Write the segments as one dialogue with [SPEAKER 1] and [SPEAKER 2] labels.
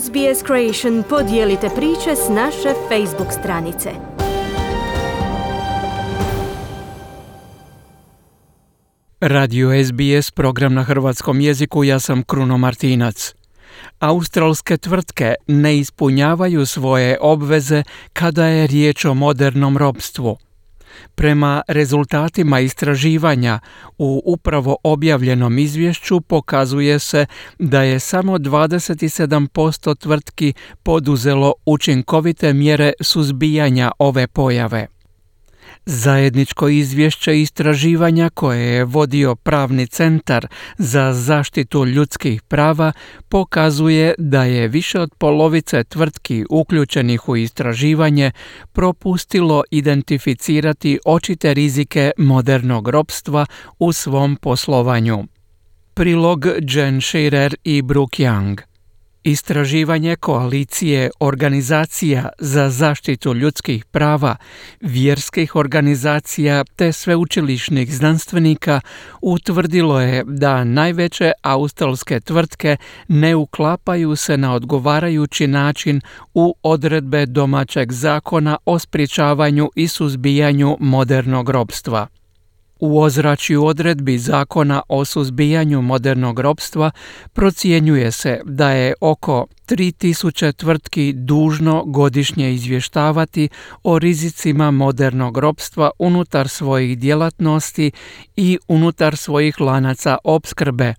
[SPEAKER 1] SBS Creation podijelite priče s naše Facebook stranice.
[SPEAKER 2] Radio SBS program na hrvatskom jeziku ja sam Kruno Martinac. Australske tvrtke ne ispunjavaju svoje obveze kada je riječ o modernom robstvu – Prema rezultatima istraživanja u upravo objavljenom izvješću pokazuje se da je samo 27% tvrtki poduzelo učinkovite mjere suzbijanja ove pojave. Zajedničko izvješće istraživanja koje je vodio pravni centar za zaštitu ljudskih prava pokazuje da je više od polovice tvrtki uključenih u istraživanje propustilo identificirati očite rizike modernog ropstva u svom poslovanju. Prilog Jen Shearer i Brooke Young Istraživanje koalicije organizacija za zaštitu ljudskih prava, vjerskih organizacija te sveučilišnih znanstvenika utvrdilo je da najveće australske tvrtke ne uklapaju se na odgovarajući način u odredbe domaćeg zakona o sprječavanju i suzbijanju modernog robstva. U ozračju odredbi zakona o suzbijanju modernog ropstva procjenjuje se da je oko 3000 tvrtki dužno godišnje izvještavati o rizicima modernog ropstva unutar svojih djelatnosti i unutar svojih lanaca opskrbe,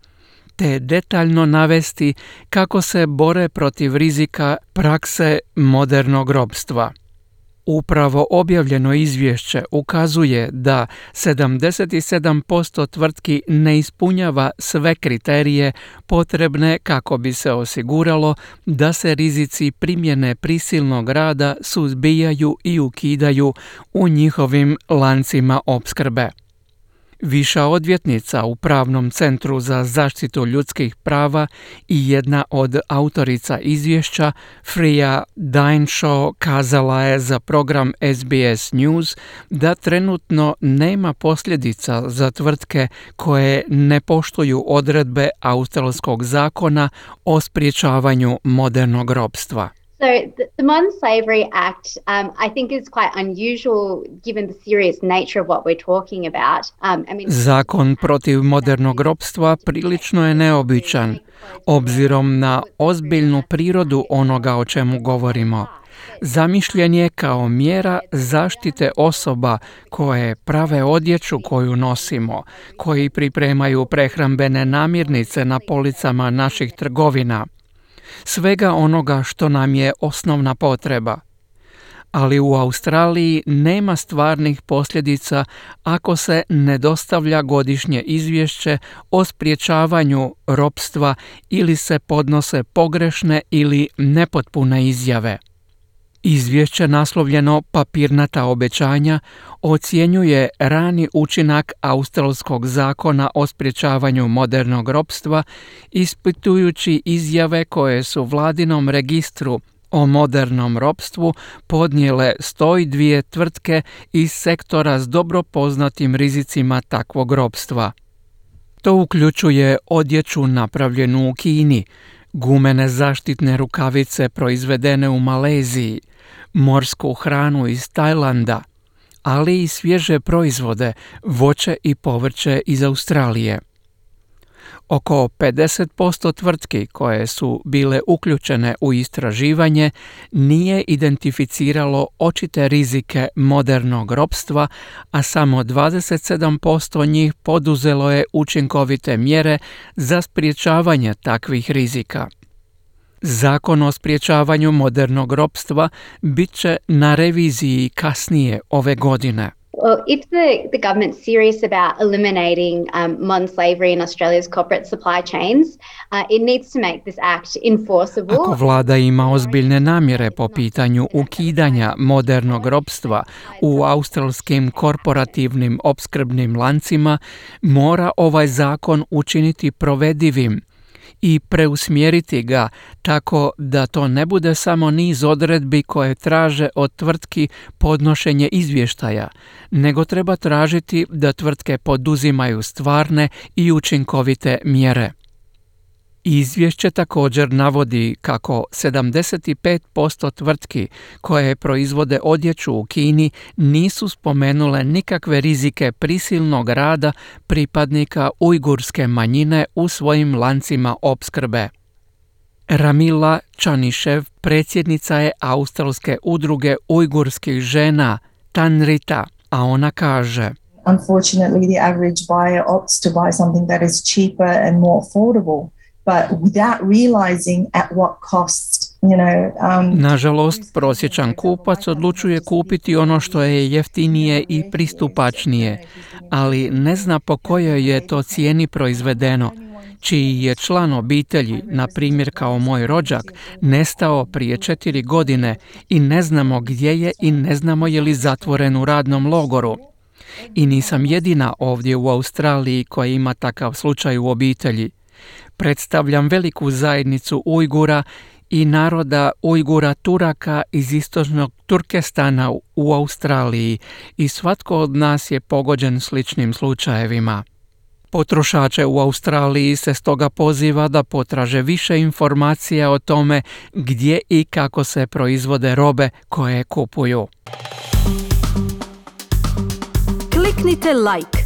[SPEAKER 2] te detaljno navesti kako se bore protiv rizika prakse modernog ropstva. Upravo objavljeno izvješće ukazuje da 77% tvrtki ne ispunjava sve kriterije potrebne kako bi se osiguralo da se rizici primjene prisilnog rada suzbijaju i ukidaju u njihovim lancima opskrbe. Viša odvjetnica u Pravnom centru za zaštitu ljudskih prava i jedna od autorica izvješća, Frija Dainshaw, kazala je za program SBS News da trenutno nema posljedica za tvrtke koje ne poštuju odredbe australskog zakona o spriječavanju modernog robstva.
[SPEAKER 3] So the, the Modern Slavery Act, um, I think, is quite unusual given the serious nature of what we're talking about.
[SPEAKER 2] Um, I mean, Zakon protiv modernog ropstva prilično je neobičan, obzirom na ozbiljnu prirodu onoga o čemu govorimo. Zamišljen je kao mjera zaštite osoba koje prave odjeću koju nosimo, koji pripremaju prehrambene namirnice na policama naših trgovina – svega onoga što nam je osnovna potreba. Ali u Australiji nema stvarnih posljedica ako se ne dostavlja godišnje izvješće o spriječavanju ropstva ili se podnose pogrešne ili nepotpune izjave. Izvješće naslovljeno Papirnata obećanja ocjenjuje rani učinak australskog zakona o sprječavanju modernog ropstva ispitujući izjave koje su vladinom registru o modernom ropstvu podnijele 102 tvrtke iz sektora s dobro poznatim rizicima takvog ropstva. To uključuje odjeću napravljenu u Kini, gumene zaštitne rukavice proizvedene u Maleziji, morsku hranu iz Tajlanda, ali i svježe proizvode, voće i povrće iz Australije. Oko 50% tvrtki koje su bile uključene u istraživanje nije identificiralo očite rizike modernog ropstva, a samo 27% njih poduzelo je učinkovite mjere za spriječavanje takvih rizika. Zakon o spriječavanju modernog ropstva bit će na reviziji kasnije ove godine.
[SPEAKER 3] Well, if the, the government's serious about eliminating um, modern slavery in Australia's corporate supply chains, uh, it needs to make this act enforceable.
[SPEAKER 2] Ako vlada ima ozbiljne namjere po pitanju ukidanja modernog ropstva u australskim korporativnim opskrbnim lancima, mora ovaj zakon učiniti provedivim i preusmjeriti ga tako da to ne bude samo niz odredbi koje traže od tvrtki podnošenje izvještaja, nego treba tražiti da tvrtke poduzimaju stvarne i učinkovite mjere. Izvješće također navodi kako 75% tvrtki koje proizvode odjeću u Kini nisu spomenule nikakve rizike prisilnog rada pripadnika ujgurske manjine u svojim lancima opskrbe. Ramila Čanišev predsjednica je Australske udruge ujgurskih žena Tanrita, a ona kaže
[SPEAKER 4] Unfortunately, the average buyer opts to buy something that is cheaper and more affordable, but without realizing at what cost um,
[SPEAKER 2] Nažalost, prosječan kupac odlučuje kupiti ono što je jeftinije i pristupačnije, ali ne zna po kojoj je to cijeni proizvedeno čiji je član obitelji, na primjer kao moj rođak, nestao prije četiri godine i ne znamo gdje je i ne znamo je li zatvoren u radnom logoru. I nisam jedina ovdje u Australiji koja ima takav slučaj u obitelji. Predstavljam veliku zajednicu Ujgura i naroda Ujgura Turaka iz istočnog Turkestana u Australiji i svatko od nas je pogođen sličnim slučajevima. Potrošače u Australiji se stoga poziva da potraže više informacija o tome gdje i kako se proizvode robe koje kupuju.
[SPEAKER 1] Kliknite like,